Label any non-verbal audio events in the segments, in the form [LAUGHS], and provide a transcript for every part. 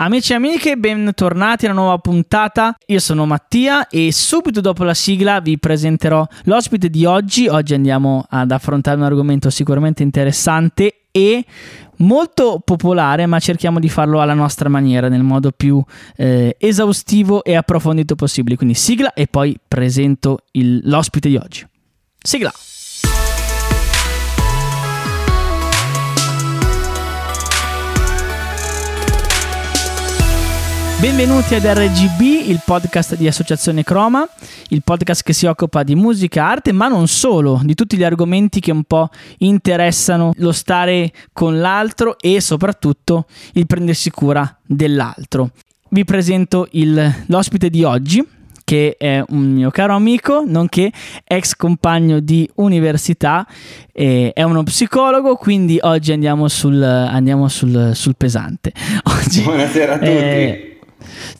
Amici e amiche, bentornati a una nuova puntata. Io sono Mattia e subito dopo la sigla vi presenterò l'ospite di oggi. Oggi andiamo ad affrontare un argomento sicuramente interessante e molto popolare, ma cerchiamo di farlo alla nostra maniera, nel modo più eh, esaustivo e approfondito possibile. Quindi sigla e poi presento il, l'ospite di oggi. Sigla! Benvenuti ad RGB, il podcast di Associazione Croma, il podcast che si occupa di musica, arte, ma non solo, di tutti gli argomenti che un po' interessano lo stare con l'altro e soprattutto il prendersi cura dell'altro. Vi presento il, l'ospite di oggi, che è un mio caro amico, nonché ex compagno di università, è uno psicologo, quindi oggi andiamo sul, andiamo sul, sul pesante. [LAUGHS] Oggi, Buonasera a tutti. Eh,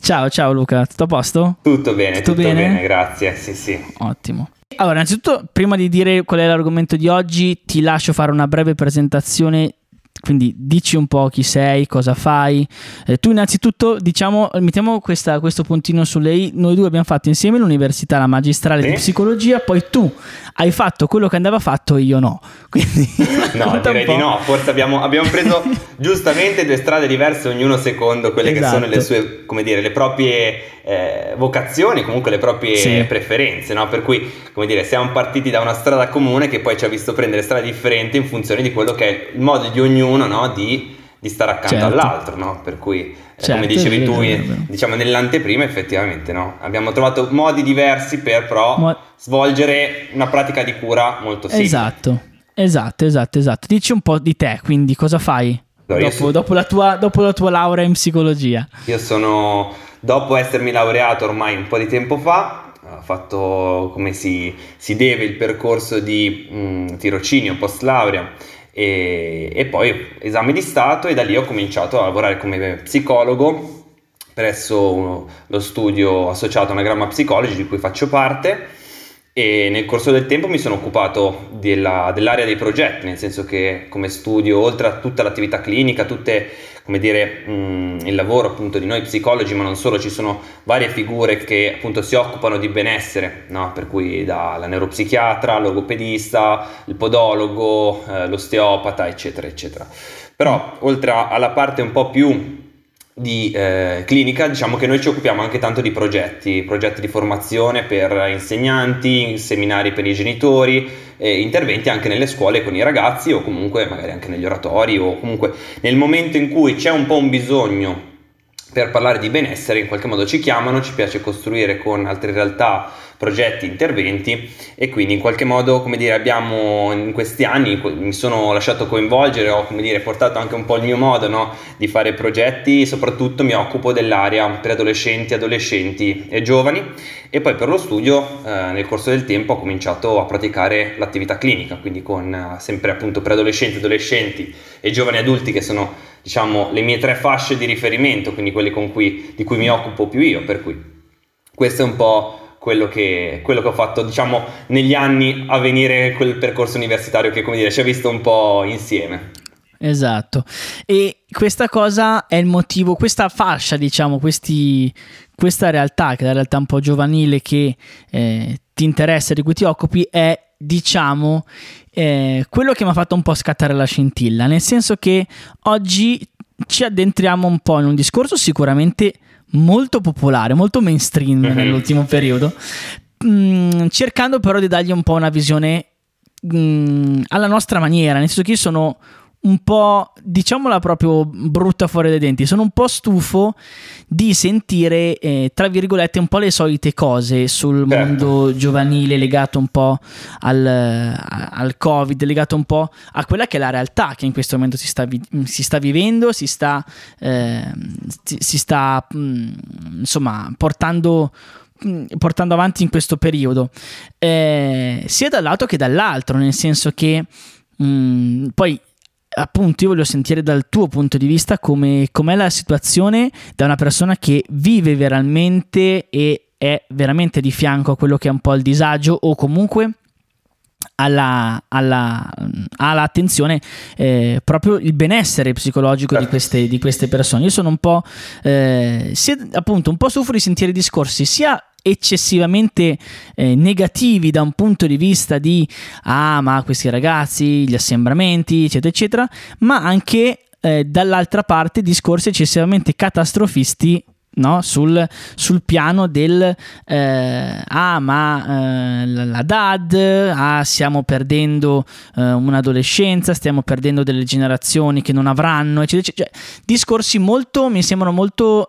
Ciao, ciao Luca, tutto a posto? Tutto bene, tutto, tutto bene? bene, grazie, sì sì. Ottimo. Allora, innanzitutto, prima di dire qual è l'argomento di oggi, ti lascio fare una breve presentazione quindi dici un po' chi sei, cosa fai. Eh, tu innanzitutto, diciamo, mettiamo questa, questo puntino su lei. Noi due abbiamo fatto insieme l'università, la magistrale sì. di psicologia, poi tu hai fatto quello che andava fatto e io no. [LAUGHS] Quindi, no, direi di no. Forse abbiamo, abbiamo preso [LAUGHS] giustamente due strade diverse, ognuno secondo quelle esatto. che sono le esatto. sue, come dire, le proprie eh, vocazioni, comunque le proprie sì. preferenze, no? Per cui, come dire, siamo partiti da una strada comune che poi ci ha visto prendere strade differenti in funzione di quello che è il modo di ognuno, no? Di di stare accanto certo. all'altro, no? Per cui, certo, come dicevi tu, diciamo nell'anteprima, effettivamente, no? Abbiamo trovato modi diversi per però Mo- svolgere una pratica di cura molto simile. Esatto, esatto, esatto, esatto. Dici un po' di te, quindi cosa fai no, dopo, so- dopo, la tua, dopo la tua laurea in psicologia? Io sono, dopo essermi laureato ormai un po' di tempo fa, ho fatto come si, si deve il percorso di mh, mm, tirocinio post laurea e, e poi esame di Stato e da lì ho cominciato a lavorare come psicologo presso uno, lo studio associato a Anagramma Psicology di cui faccio parte e nel corso del tempo mi sono occupato della, dell'area dei progetti, nel senso che come studio, oltre a tutta l'attività clinica, tutte, come dire, mh, il lavoro appunto di noi psicologi, ma non solo, ci sono varie figure che appunto si occupano di benessere, no? per cui dalla neuropsichiatra, logopedista, il podologo, eh, l'osteopata, eccetera, eccetera. Però oltre alla parte un po' più di eh, clinica, diciamo che noi ci occupiamo anche tanto di progetti, progetti di formazione per insegnanti, seminari per i genitori, eh, interventi anche nelle scuole con i ragazzi o comunque magari anche negli oratori o comunque nel momento in cui c'è un po' un bisogno per parlare di benessere, in qualche modo ci chiamano, ci piace costruire con altre realtà progetti, interventi e quindi in qualche modo, come dire, abbiamo in questi anni mi sono lasciato coinvolgere, ho come dire, portato anche un po' il mio modo no, di fare progetti, soprattutto mi occupo dell'area per adolescenti, adolescenti e giovani e poi per lo studio eh, nel corso del tempo ho cominciato a praticare l'attività clinica, quindi con eh, sempre appunto per adolescenti, adolescenti e giovani adulti che sono diciamo le mie tre fasce di riferimento, quindi quelle cui, di cui mi occupo più io, per cui questo è un po' quello che, quello che ho fatto, diciamo, negli anni a venire quel percorso universitario che, come dire, ci ha visto un po' insieme. Esatto. E questa cosa è il motivo, questa fascia, diciamo, questi, questa realtà, che è la realtà un po' giovanile che eh, ti interessa, di cui ti occupi, è, diciamo, eh, quello che mi ha fatto un po' scattare la scintilla. Nel senso che oggi ci addentriamo un po' in un discorso sicuramente molto popolare, molto mainstream mm-hmm. nell'ultimo periodo, mh, mm, cercando però di dargli un po' una visione mh, mm, alla nostra maniera, nel senso che io sono un po', diciamola proprio brutta fuori dai denti, sono un po' stufo di sentire, eh, tra virgolette, un po' le solite cose sul certo. mondo giovanile legato un po' al, al, Covid, legato un po' a quella che è la realtà che in questo momento si sta, vi- si sta vivendo, si sta, eh, si sta mh, mm, insomma portando mm, portando avanti in questo periodo eh, sia dal lato che dall'altro nel senso che mh, mm, poi appunto io voglio sentire dal tuo punto di vista come, com'è la situazione da una persona che vive veramente e è veramente di fianco a quello che è un po' il disagio o comunque alla, alla, all'attenzione eh, proprio il benessere psicologico di queste, di queste, persone. Io sono un po', eh, sia, appunto, un po' soffro di sentire discorsi sia eccessivamente eh, negativi da un punto di vista di ah ma questi ragazzi, gli assembramenti eccetera eccetera, ma anche eh, dall'altra parte discorsi eccessivamente catastrofisti no? sul, sul, piano del eh, ah ma eh, la DAD, ah stiamo perdendo eh, un'adolescenza, stiamo perdendo delle generazioni che non avranno, eccetera, eccetera. Cioè, discorsi molto, mi sembrano molto...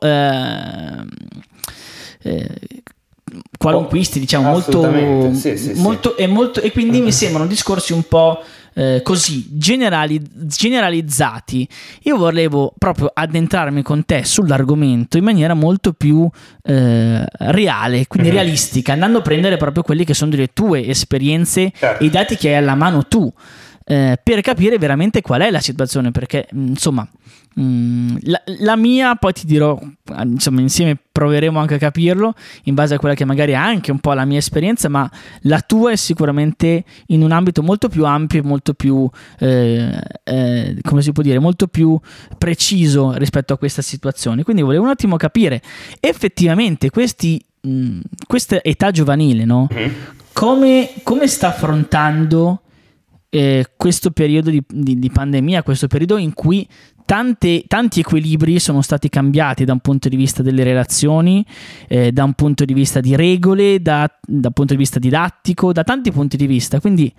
Qualunquisti, diciamo, molto, sì, sì, molto, sì. E, molto, e quindi mi sembrano discorsi un po' eh, così generali, generalizzati, io volevo proprio addentrarmi con te sull'argomento in maniera molto più eh, reale, quindi mm-hmm. realistica, andando a prendere proprio quelli che sono delle tue esperienze certo. e i dati che hai alla mano tu. Eh, per capire veramente qual è la situazione, perché insomma Mm, la, la, mia, poi ti dirò, insomma, insieme proveremo anche a capirlo in base a quella che magari è anche un po' la mia esperienza, ma la tua è sicuramente in un ambito molto più ampio e molto più, eh, eh, come si può dire, molto più preciso rispetto a questa situazione. Quindi volevo un attimo capire effettivamente questi, mh, mm, questa età giovanile, no? Mm-hmm. Come, come sta affrontando eh, questo periodo di, di, di, pandemia, questo periodo in cui tante, tanti equilibri sono stati cambiati da un punto di vista delle relazioni, eh, da un punto di vista di regole, da, da, un punto di vista didattico, da tanti punti di vista. Quindi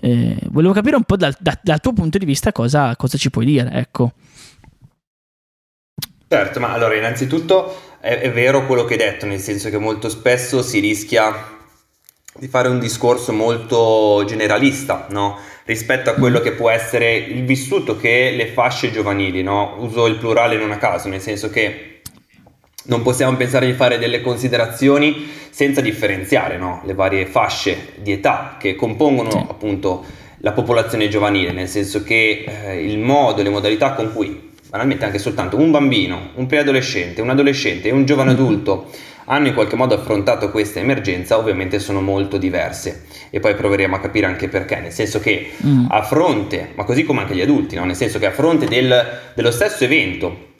eh, volevo capire un po' dal, da, dal tuo punto di vista cosa, cosa, ci puoi dire. Ecco. Certo, ma allora innanzitutto è, è vero quello che hai detto, nel senso che molto spesso si rischia di fare un discorso molto generalista, no? rispetto a quello che può essere il vissuto che le fasce giovanili, no? uso il plurale non a caso, nel senso che non possiamo pensare di fare delle considerazioni senza differenziare no? le varie fasce di età che compongono sì. appunto la popolazione giovanile, nel senso che eh, il modo, le modalità con cui banalmente anche soltanto un bambino, un preadolescente, un adolescente e un giovane adulto hanno in qualche modo affrontato questa emergenza ovviamente sono molto diverse e poi proveremo a capire anche perché, nel senso che mm. a fronte, ma così come anche gli adulti, no? nel senso che a fronte del, dello stesso evento,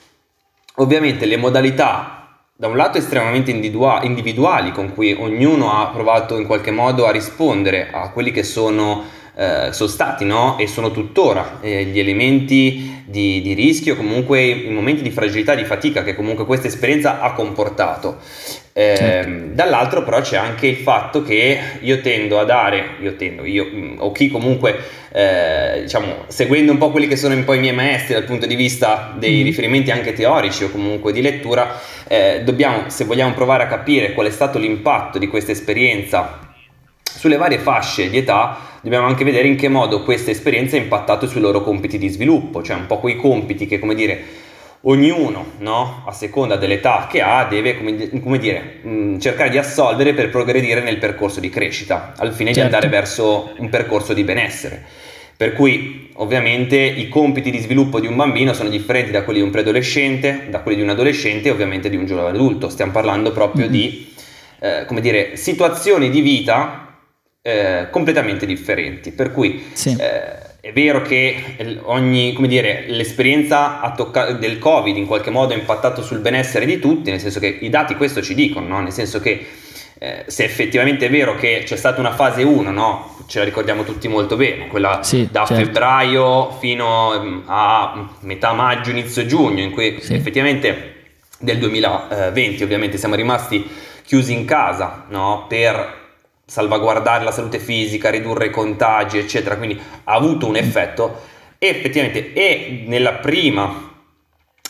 ovviamente le modalità da un lato estremamente individuali con cui ognuno ha provato in qualche modo a rispondere a quelli che sono eh, sono stati no? e sono tuttora eh, gli elementi di, di, rischio, comunque i momenti di fragilità, di fatica che comunque questa esperienza ha comportato. Eh, certo. Dall'altro però c'è anche il fatto che io tendo a dare, io tendo, io mm, o chi comunque eh, diciamo seguendo un po' quelli che sono un po' i miei maestri dal punto di vista dei mm. riferimenti anche teorici o comunque di lettura, eh, dobbiamo se vogliamo provare a capire qual è stato l'impatto di questa esperienza sulle varie fasce di età dobbiamo anche vedere in che modo questa esperienza ha impattato sui loro compiti di sviluppo, cioè un po' quei compiti che, come dire, ognuno, no? a seconda dell'età che ha, deve, come, come dire, mh, mm, cercare di assolvere per progredire nel percorso di crescita, al fine certo. di andare verso un percorso di benessere. Per cui ovviamente i compiti di sviluppo di un bambino sono differenti da quelli di un preadolescente, da quelli di un adolescente e ovviamente di un giovane adulto. Stiamo parlando proprio mm-hmm. di eh, come dire, situazioni di vita eh, completamente differenti. Per cui sì. eh, è vero che ogni, dire, l'esperienza tocca- del Covid in qualche modo ha impattato sul benessere di tutti, nel senso che i dati questo ci dicono, no? nel senso che eh, se effettivamente è vero che c'è stata una fase 1, no? ce la ricordiamo tutti molto bene, quella sì, da certo. febbraio fino mm, a metà maggio, inizio giugno, in cui sì. effettivamente del 2020 ovviamente siamo rimasti chiusi in casa no? per salvaguardare la salute fisica, ridurre i contagi, eccetera, quindi ha avuto un effetto e effettivamente è nella prima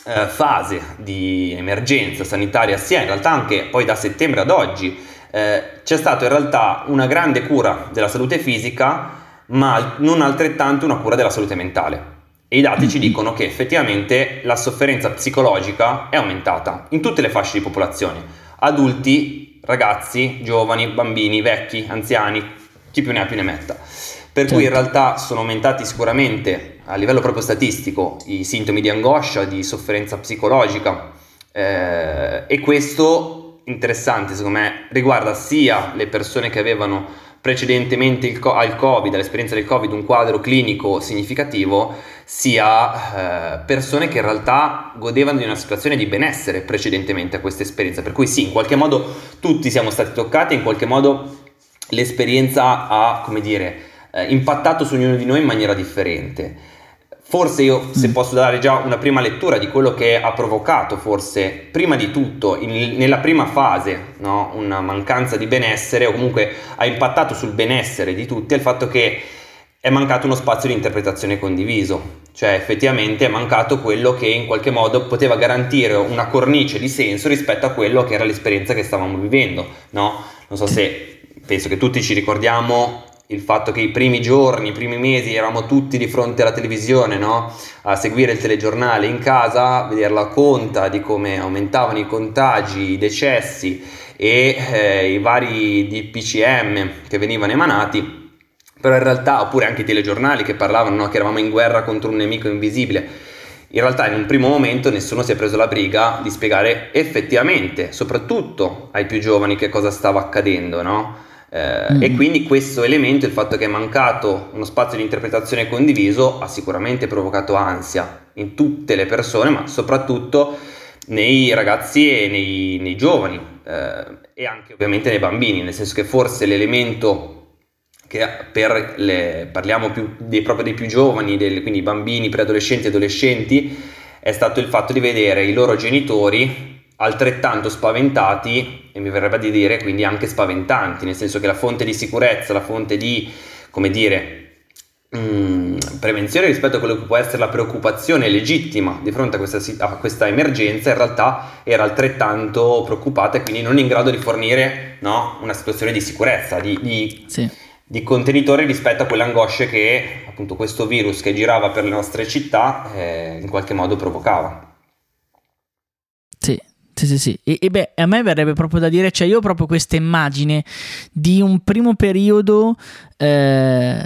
eh, fase di emergenza sanitaria, sia in realtà anche poi da settembre ad oggi, eh, c'è stata in realtà una grande cura della salute fisica, ma non altrettanto una cura della salute mentale. E i dati ci dicono che effettivamente la sofferenza psicologica è aumentata in tutte le fasce di popolazione, adulti ragazzi, giovani, bambini, vecchi, anziani, chi più ne ha più ne metta. Per certo. cui in certo. realtà sono aumentati sicuramente a livello proprio statistico i sintomi di angoscia, di sofferenza psicologica eh, e questo interessante secondo me riguarda sia le persone che avevano precedentemente il, al Covid, all'esperienza del Covid, un quadro clinico significativo, sia eh, persone che in realtà godevano di una situazione di benessere precedentemente a questa esperienza. Per cui sì, in qualche modo tutti siamo stati toccati, in qualche modo l'esperienza ha, come dire, eh, impattato su ognuno di noi in maniera differente. Forse io, se mm. posso dare già una prima lettura di quello che ha provocato, forse prima di tutto, in, nella prima fase, no, una mancanza di benessere o comunque ha impattato sul benessere di tutti, è il fatto che è mancato uno spazio di interpretazione condiviso, cioè effettivamente è mancato quello che in qualche modo poteva garantire una cornice di senso rispetto a quello che era l'esperienza che stavamo vivendo, no? Non so se penso che tutti ci ricordiamo il fatto che i primi giorni, i primi mesi eravamo tutti di fronte alla televisione, no? a seguire il telegiornale in casa, a vedere la conta di come aumentavano i contagi, i decessi e eh, i vari DPCM che venivano emanati, però in realtà, oppure anche i telegiornali che parlavano no? che eravamo in guerra contro un nemico invisibile, in realtà in un primo momento nessuno si è preso la briga di spiegare effettivamente, soprattutto ai più giovani, che cosa stava accadendo, no? Eh, mm. E quindi questo elemento, il fatto che è mancato uno spazio di interpretazione condiviso, ha sicuramente provocato ansia in tutte le persone, ma soprattutto nei ragazzi e nei, nei giovani eh, e anche ovviamente nei bambini, nel senso che forse l'elemento che per le, parliamo più dei, proprio dei più giovani, del, quindi bambini, preadolescenti e adolescenti, è stato il fatto di vedere i loro genitori altrettanto spaventati e mi verrebbe di dire quindi anche spaventanti, nel senso che la fonte di sicurezza, la fonte di, come dire, mm, prevenzione rispetto a quello che può essere la preoccupazione legittima di fronte a questa, a questa, emergenza, in realtà era altrettanto preoccupata e quindi non in grado di fornire no, una situazione di sicurezza, di, di, sì. di, contenitore rispetto a quelle angosce che appunto questo virus che girava per le nostre città eh, in qualche modo provocava. Sì, sì, sì. E, e, beh, a me verrebbe proprio da dire, cioè io ho proprio questa immagine di un primo periodo eh,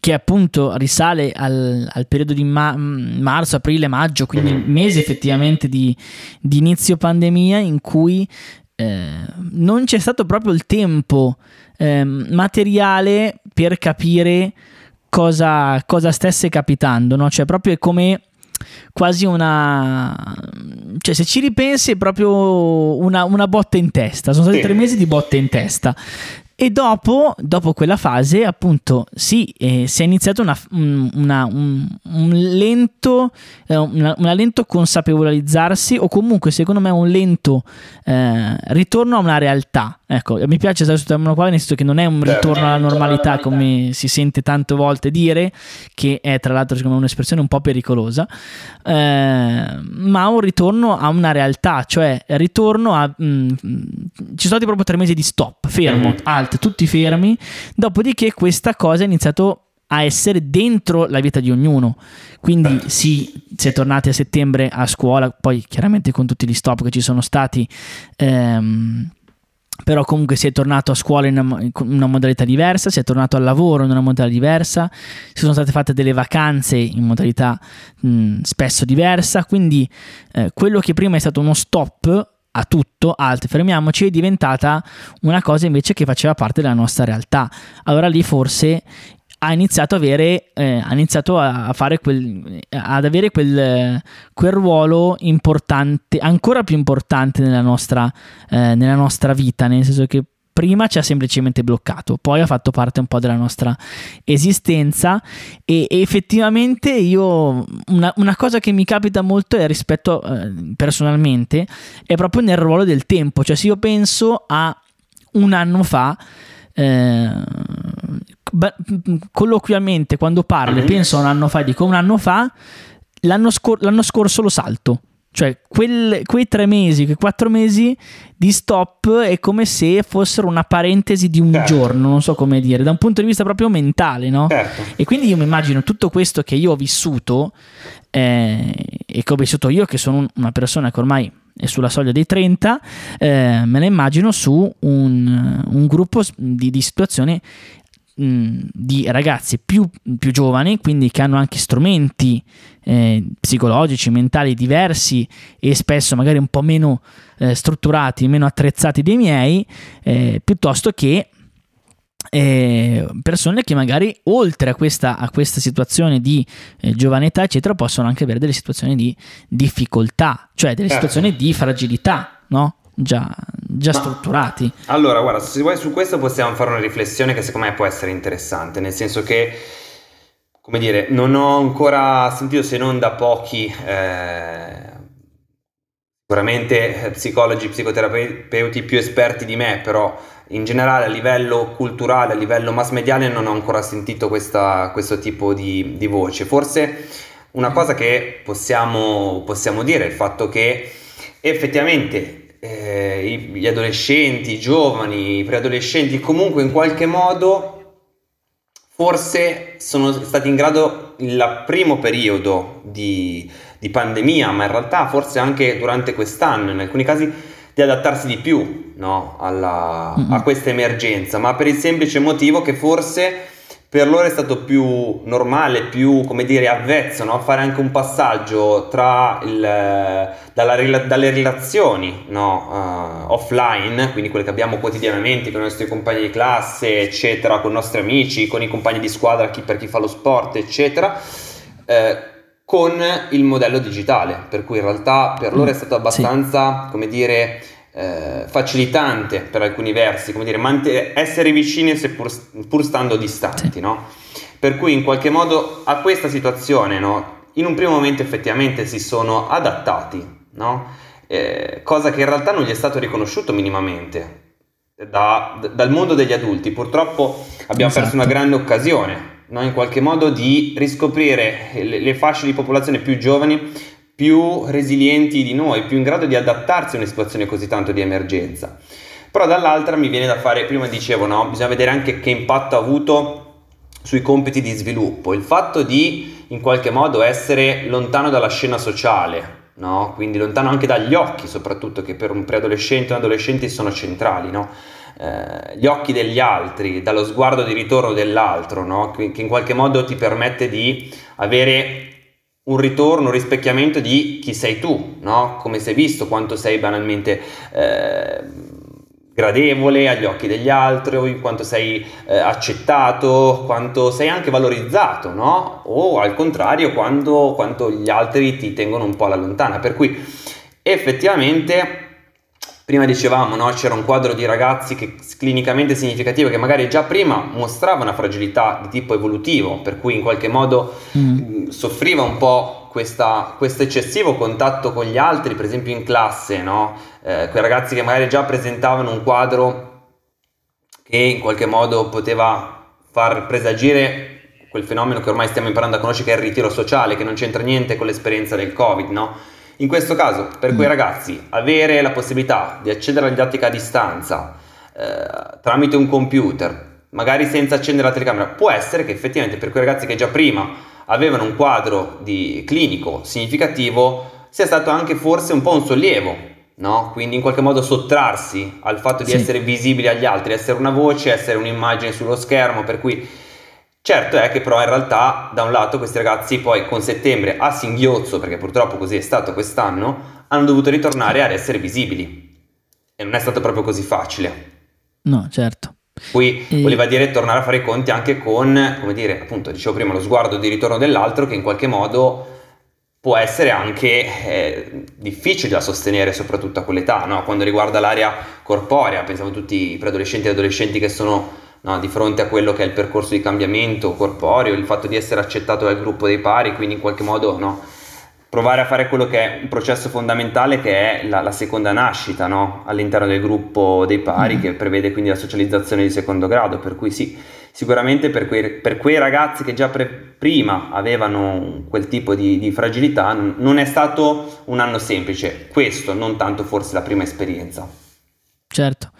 che appunto risale al, al periodo di ma- marzo, aprile, maggio, quindi mesi effettivamente di, di inizio pandemia in cui eh, non c'è stato proprio il tempo eh, materiale per capire cosa, cosa stesse capitando, no? Cioè proprio è come quasi una... cioè se ci ripensi è proprio una, una botta in testa, sono stati tre mesi di botte in testa. E dopo, dopo, quella fase, appunto, sì, eh, si è iniziato una, una, un, un, lento, eh, una, una, lento consapevolizzarsi o comunque, secondo me, un lento eh, ritorno a una realtà. Ecco, mi piace usare questo termine qua, nel senso che non è un certo. ritorno alla normalità come si sente tante volte dire, che è tra l'altro secondo me un'espressione un po' pericolosa, eh, ma un ritorno a una realtà, cioè ritorno a... Mh, mm, ci sono stati proprio tre mesi di stop, fermo, mm. Alt, tutti fermi, dopodiché questa cosa è iniziato a essere dentro la vita di ognuno. Quindi sì, si è tornati a settembre a scuola, poi chiaramente con tutti gli stop che ci sono stati. Ehm, però comunque si è tornato a scuola in una, in una, modalità diversa, si è tornato al lavoro in una modalità diversa, si sono state fatte delle vacanze in modalità mh, spesso diversa, quindi eh, quello che prima è stato uno stop a tutto, alt, fermiamoci, è diventata una cosa invece che faceva parte della nostra realtà. Allora lì forse ha iniziato, avere, eh, ha iniziato a fare quel, ad avere quel, quel, ruolo importante, ancora più importante nella nostra, eh, nella nostra vita, nel senso che prima ci ha semplicemente bloccato, poi ha fatto parte un po' della nostra esistenza e, e effettivamente io una, una, cosa che mi capita molto è rispetto eh, personalmente è proprio nel ruolo del tempo, cioè se io penso a un anno fa eh, colloquialmente quando parlo, penso a un anno fa, dico un anno fa, l'anno, scor- l'anno scorso lo salto. Cioè, quel, quei tre mesi, quei quattro mesi di stop è come se fossero una parentesi di un certo. giorno, non so come dire, da un punto di vista proprio mentale, no? Certo. E quindi io mi immagino tutto questo che io ho vissuto eh, e che ho vissuto io, che sono una persona che ormai è sulla soglia dei 30, eh, me la immagino su un, un gruppo di, di situazioni di ragazzi più, più, giovani, quindi che hanno anche strumenti eh, psicologici, mentali diversi e spesso magari un po' meno eh, strutturati, meno attrezzati dei miei, eh, piuttosto che eh, persone che magari oltre a questa, a questa situazione di eh, giovane età eccetera possono anche avere delle situazioni di difficoltà cioè delle certo. situazioni di fragilità no? Già, già strutturati allora guarda se vuoi su questo possiamo fare una riflessione che secondo me può essere interessante nel senso che come dire non ho ancora sentito se non da pochi eh, sicuramente psicologi psicoterapeuti più esperti di me però in generale a livello culturale, a livello mass mediale non ho ancora sentito questa, questo tipo di, di, voce. Forse una cosa che possiamo, possiamo dire è il fatto che effettivamente eh, gli adolescenti, i giovani, i preadolescenti comunque in qualche modo forse sono stati in grado il primo periodo di, di pandemia, ma in realtà forse anche durante quest'anno, in alcuni casi di adattarsi di più no? Alla, a questa emergenza, ma per il semplice motivo che forse per loro è stato più normale, più come dire avvezzo, no? fare anche un passaggio tra il, dalla, dalle relazioni no? uh, offline, quindi quelle che abbiamo quotidianamente con i nostri compagni di classe, eccetera, con i nostri amici, con i compagni di squadra, chi, per chi fa lo sport, eccetera. Eh, con il modello digitale, per cui in realtà per loro è stato abbastanza, sì. come dire, eh, facilitante per alcuni versi, come dire, mant- essere vicini seppur pur stando distanti, sì. no? Per cui in qualche modo a questa situazione, no? In un primo momento effettivamente si sono adattati, no? Eh, cosa che in realtà non gli è stato riconosciuto minimamente da, d- dal mondo degli adulti. Purtroppo abbiamo esatto. perso una grande occasione no? in qualche modo di riscoprire le, le fasce di popolazione più giovani più resilienti di noi, più in grado di adattarsi a una situazione così tanto di emergenza. Però dall'altra mi viene da fare, prima dicevo, no? bisogna vedere anche che impatto ha avuto sui compiti di sviluppo, il fatto di in qualche modo essere lontano dalla scena sociale, no? quindi lontano anche dagli occhi, soprattutto che per un preadolescente e un adolescente sono centrali. No? Eh, gli occhi degli altri, dallo sguardo di ritorno dell'altro, no? che, in qualche modo ti permette di avere un ritorno, un rispecchiamento di chi sei tu, no? come sei visto, quanto sei banalmente eh, gradevole agli occhi degli altri, quanto sei eh, accettato, quanto sei anche valorizzato, no? o al contrario quando, quanto gli altri ti tengono un po' alla lontana. Per cui effettivamente Prima dicevamo, no? c'era un quadro di ragazzi che, clinicamente significativo che magari già prima mostrava una fragilità di tipo evolutivo, per cui in qualche modo mm. mm soffriva un po' questo eccessivo contatto con gli altri, per esempio in classe, no? eh, quei ragazzi che magari già presentavano un quadro che in qualche modo poteva far presagire quel fenomeno che ormai stiamo imparando a conoscere che è il ritiro sociale, che non c'entra niente con l'esperienza del Covid, no? In questo caso, per quei mm. ragazzi, avere la possibilità di accedere alla didattica a distanza eh, tramite un computer, magari senza accendere la telecamera, può essere che effettivamente per quei ragazzi che già prima avevano un quadro di clinico significativo sia stato anche forse un po' un sollievo, no? Quindi in qualche modo sottrarsi al fatto di sì. essere visibili agli altri, essere una voce, essere un'immagine sullo schermo, per cui Certo è che però in realtà da un lato questi ragazzi poi con settembre a singhiozzo, perché purtroppo così è stato quest'anno, hanno dovuto ritornare ad essere visibili. E non è stato proprio così facile. No, certo. Qui e... voleva dire tornare a fare i conti anche con, come dire, appunto, dicevo prima, lo sguardo di ritorno dell'altro che in qualche modo può essere anche eh, difficile da sostenere soprattutto a quell'età, no? quando riguarda l'area corporea, pensiamo a tutti i preadolescenti e adolescenti che sono no, di fronte a quello che è il percorso di cambiamento corporeo, il fatto di essere accettato dal gruppo dei pari, quindi in qualche modo no, provare a fare quello che è un processo fondamentale che è la, la seconda nascita no, all'interno del gruppo dei pari, mm. che prevede quindi la socializzazione di secondo grado, per cui sì, sicuramente per quei, per quei ragazzi che già pre- prima avevano quel tipo di, di fragilità non è stato un anno semplice, questo non tanto forse la prima esperienza. Certo.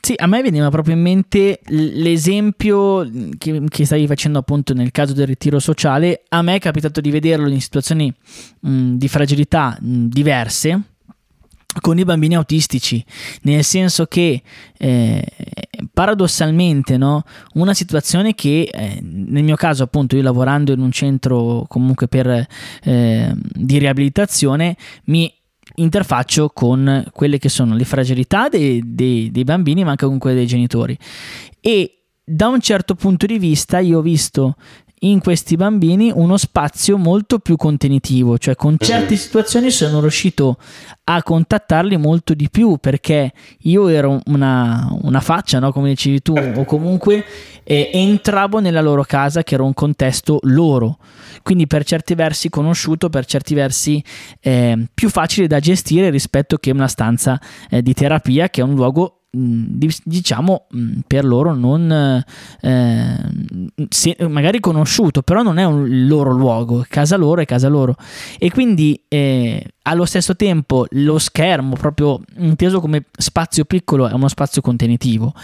Sì, a me veniva proprio in mente l'esempio che, che, stavi facendo appunto nel caso del ritiro sociale. A me è capitato di vederlo in situazioni mh, di fragilità mh, diverse con i bambini autistici, nel senso che eh, paradossalmente no, una situazione che eh, nel mio caso appunto io lavorando in un centro comunque per, eh, di riabilitazione mi interfaccio con quelle che sono le fragilità dei, dei, dei bambini, ma anche con quelle dei genitori. E da un certo punto di vista io ho visto in questi bambini uno spazio molto più contenitivo, cioè con certe situazioni sono riuscito a contattarli molto di più perché io ero una, una faccia, no? come dicevi tu, o comunque eh, entravo nella loro casa che era un contesto loro, quindi per certi versi conosciuto, per certi versi eh, più facile da gestire rispetto che una stanza eh, di terapia che è un luogo diciamo per loro non eh, se, magari conosciuto però non è un loro luogo casa loro è casa loro. E quindi eh, allo stesso tempo lo schermo proprio inteso come spazio piccolo è uno spazio contenitivo.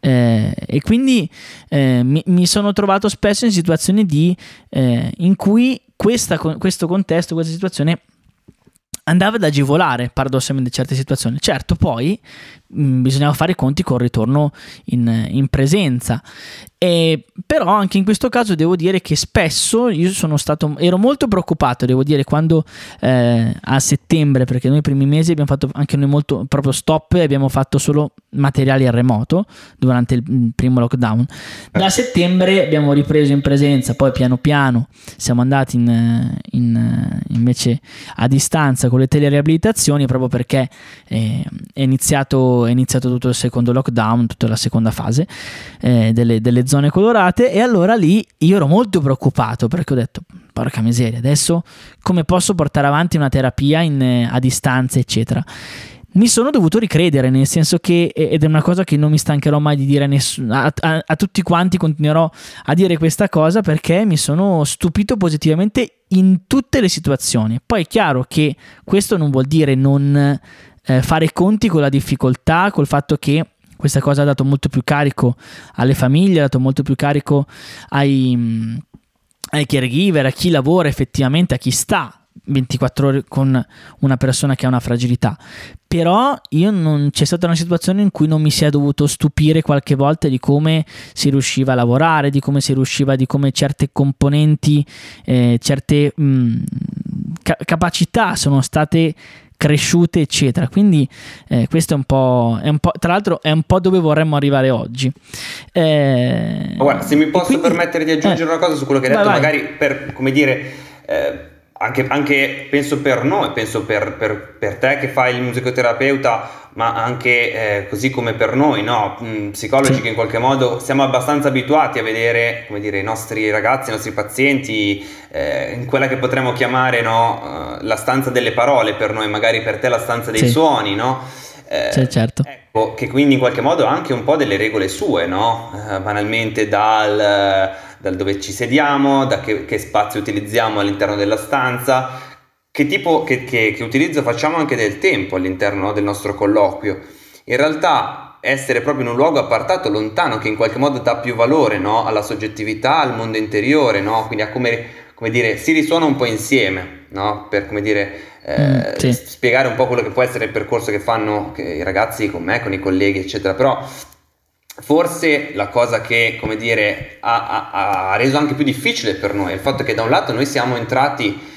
Eh, e quindi eh, mi, mi, sono trovato spesso in situazioni di, eh, in cui questa, questo contesto questa situazione andava ad agevolare paradossalmente certe situazioni. Certo, poi mh, mm, bisognava fare i conti con il ritorno in, in presenza e, però anche in questo caso devo dire che spesso io sono stato, ero molto preoccupato, devo dire, quando eh, a settembre, perché noi i primi mesi abbiamo fatto anche noi molto proprio stop e abbiamo fatto solo materiali a remoto durante il primo lockdown. Da settembre abbiamo ripreso in presenza, poi piano piano siamo andati in, in, invece a distanza con le telereabilitazioni proprio perché eh, è, iniziato, è iniziato tutto il secondo lockdown, tutta la seconda fase eh, delle, delle zone zone colorate e allora lì io ero molto preoccupato perché ho detto porca miseria adesso come posso portare avanti una terapia in, eh, a distanza eccetera mi sono dovuto ricredere, nel senso che, ed è una cosa che non mi stancherò mai di dire a, nessun, a, a, a, tutti quanti, continuerò a dire questa cosa perché mi sono stupito positivamente in tutte le situazioni. Poi è chiaro che questo non vuol dire non eh, fare conti con la difficoltà, col fatto che questa cosa ha dato molto più carico alle famiglie, ha dato molto più carico ai, ai caregiver, a chi lavora effettivamente, a chi sta 24 ore con una persona che ha una fragilità. Però io non c'è stata una situazione in cui non mi sia dovuto stupire qualche volta di come si riusciva a lavorare, di come si riusciva, di come certe componenti, eh, certe mh, ca- capacità sono state cresciute, eccetera. Quindi eh, questo è un, po', è un po', tra l'altro, è un po' dove vorremmo arrivare oggi. Eh, guarda, se mi posso quindi, permettere di aggiungere eh, una cosa su quello che hai detto, vai, magari per, come dire eh, anche, anche, penso per noi, penso per, per, per, te che fai il musicoterapeuta, ma anche eh, così come per noi, no? Mm, psicologi sì. che in qualche modo siamo abbastanza abituati a vedere dire, i nostri ragazzi, i nostri pazienti eh, in quella che potremmo chiamare no? uh, la stanza delle parole per noi, magari per te la stanza dei sì. suoni, no? Eh, sì, certo. Ecco, che quindi in qualche modo ha anche un po' delle regole sue, no? Uh, banalmente dal dal dove ci sediamo, da che, che spazio utilizziamo all'interno della stanza, che tipo, che, che, che utilizzo facciamo anche del tempo all'interno no, del nostro colloquio. In realtà essere proprio in un luogo appartato, lontano, che in qualche modo dà più valore no, alla soggettività, al mondo interiore, no? quindi a come, come, dire, si risuona un po' insieme, no? per come dire, eh, mm, sì. spiegare un po' quello che può essere il percorso che fanno i ragazzi con me, con i colleghi, eccetera. Però Forse la cosa che, come dire, ha, ha, ha, reso anche più difficile per noi è il fatto che da un lato noi siamo entrati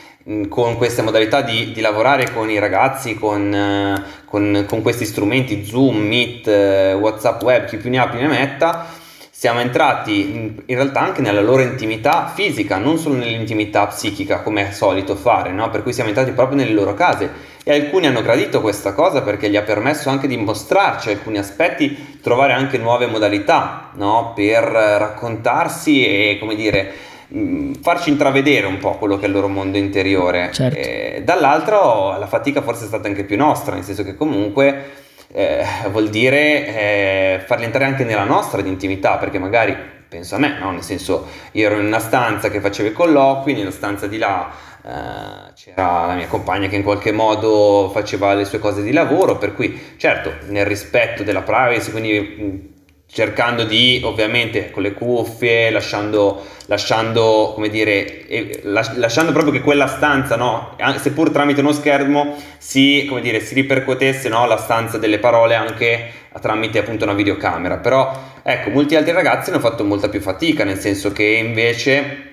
con queste modalità di, di, lavorare con i ragazzi, con, uh, con, con questi strumenti, Zoom, Meet, uh, WhatsApp Web, chi più ne ha più ne metta, siamo entrati in, in, realtà anche nella loro intimità fisica, non solo nell'intimità psichica come è solito fare, no? per cui siamo entrati proprio nelle loro case e alcuni hanno gradito questa cosa perché gli ha permesso anche di mostrarci alcuni aspetti, trovare anche nuove modalità no? per raccontarsi e come dire mm, farci intravedere un po' quello che è il loro mondo interiore. Certo. E, dall'altro la fatica forse è stata anche più nostra, nel senso che comunque eh, vuol dire eh, farli entrare anche nella nostra di intimità, perché magari penso a me, no? nel senso io ero in una stanza che facevo i colloqui, nella stanza di là eh, c'era la mia compagna che in qualche modo faceva le sue cose di lavoro, per cui certo nel rispetto della privacy, quindi cercando di ovviamente con le cuffie, lasciando, lasciando come dire, lasciando proprio che quella stanza, no, seppur tramite uno schermo, si, come dire, si ripercuotesse no, la stanza delle parole anche tramite appunto una videocamera. Però ecco, molti altri ragazzi hanno fatto molta più fatica, nel senso che invece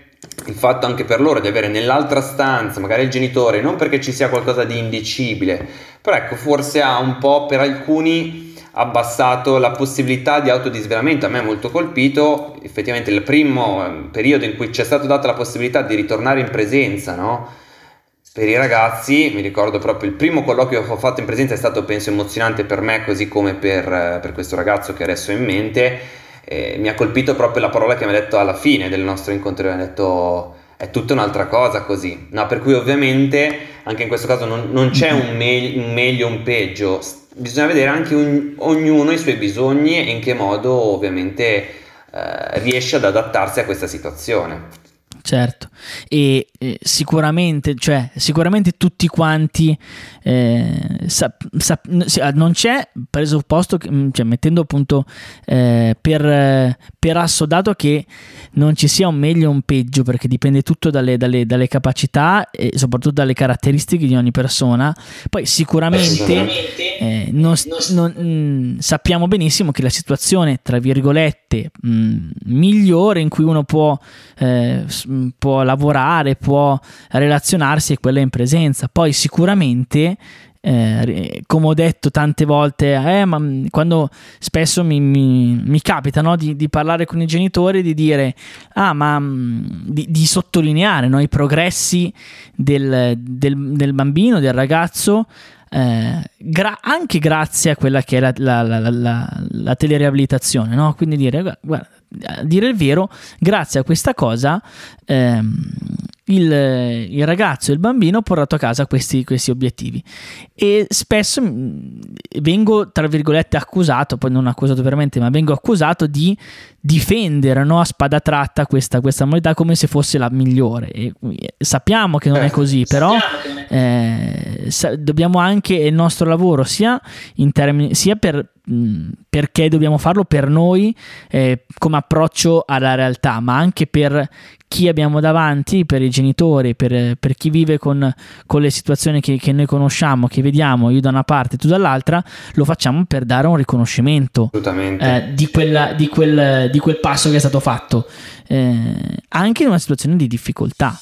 il fatto anche per loro di avere nell'altra stanza magari il genitore, non perché ci sia qualcosa di indicibile, però ecco, forse ha un po' per alcuni abbassato la possibilità di autodisvelamento. A me è molto colpito effettivamente il primo ehm, periodo in cui ci è stata data la possibilità di ritornare in presenza, no? Per i ragazzi, mi ricordo proprio il primo colloquio che ho fatto in presenza è stato penso emozionante per me così come per, per questo ragazzo che adesso ho in mente. Eh, mi ha colpito proprio la parola che mi ha detto alla fine del nostro incontro, mi ha detto è tutta un'altra cosa così. No, per cui ovviamente anche in questo caso non, non c'è un, me- un meglio un peggio, bisogna vedere anche un, ognuno i suoi bisogni e in che modo ovviamente eh, riesce ad adattarsi a questa situazione. Certo, e eh, sicuramente, cioè, sicuramente tutti quanti, eh, sa, sa, non c'è presupposto, che, mm, cioè, mettendo appunto eh, per, per assodato che non ci sia un meglio o un peggio, perché dipende tutto dalle, dalle, dalle, capacità e soprattutto dalle caratteristiche di ogni persona. Poi sicuramente eh, non, non, mh, mm, sappiamo benissimo che la situazione, tra virgolette, mh, mm, migliore in cui uno può, eh, può lavorare, può relazionarsi è quella in presenza. Poi sicuramente eh, come ho detto tante volte, eh, ma quando spesso mi, mi, mi capita no, di, di, parlare con i genitori, di dire, ah, ma di, di sottolineare no, i progressi del, del, del, bambino, del ragazzo. Eh, gra- anche grazie a quella che è la, la, la, la, la telereabilitazione, no? quindi dire, guarda, a dire il vero, grazie a questa cosa ehm, il, il, ragazzo e il bambino ho portato a casa questi, questi, obiettivi. E spesso mm, vengo tra virgolette accusato poi non accusato veramente ma vengo accusato di difendere no, a spada tratta questa, questa modalità come se fosse la migliore. E sappiamo che non è così però eh, dobbiamo anche il nostro lavoro sia, in termini, sia per perché dobbiamo farlo per noi eh, come approccio alla realtà, ma anche per chi abbiamo davanti, per i genitori, per, per chi vive con, con le situazioni che, che, noi conosciamo, che vediamo, io da una parte e tu dall'altra, lo facciamo per dare un riconoscimento eh, di, quella, di, quel, di, quel, passo che è stato fatto, eh, anche in una situazione di difficoltà.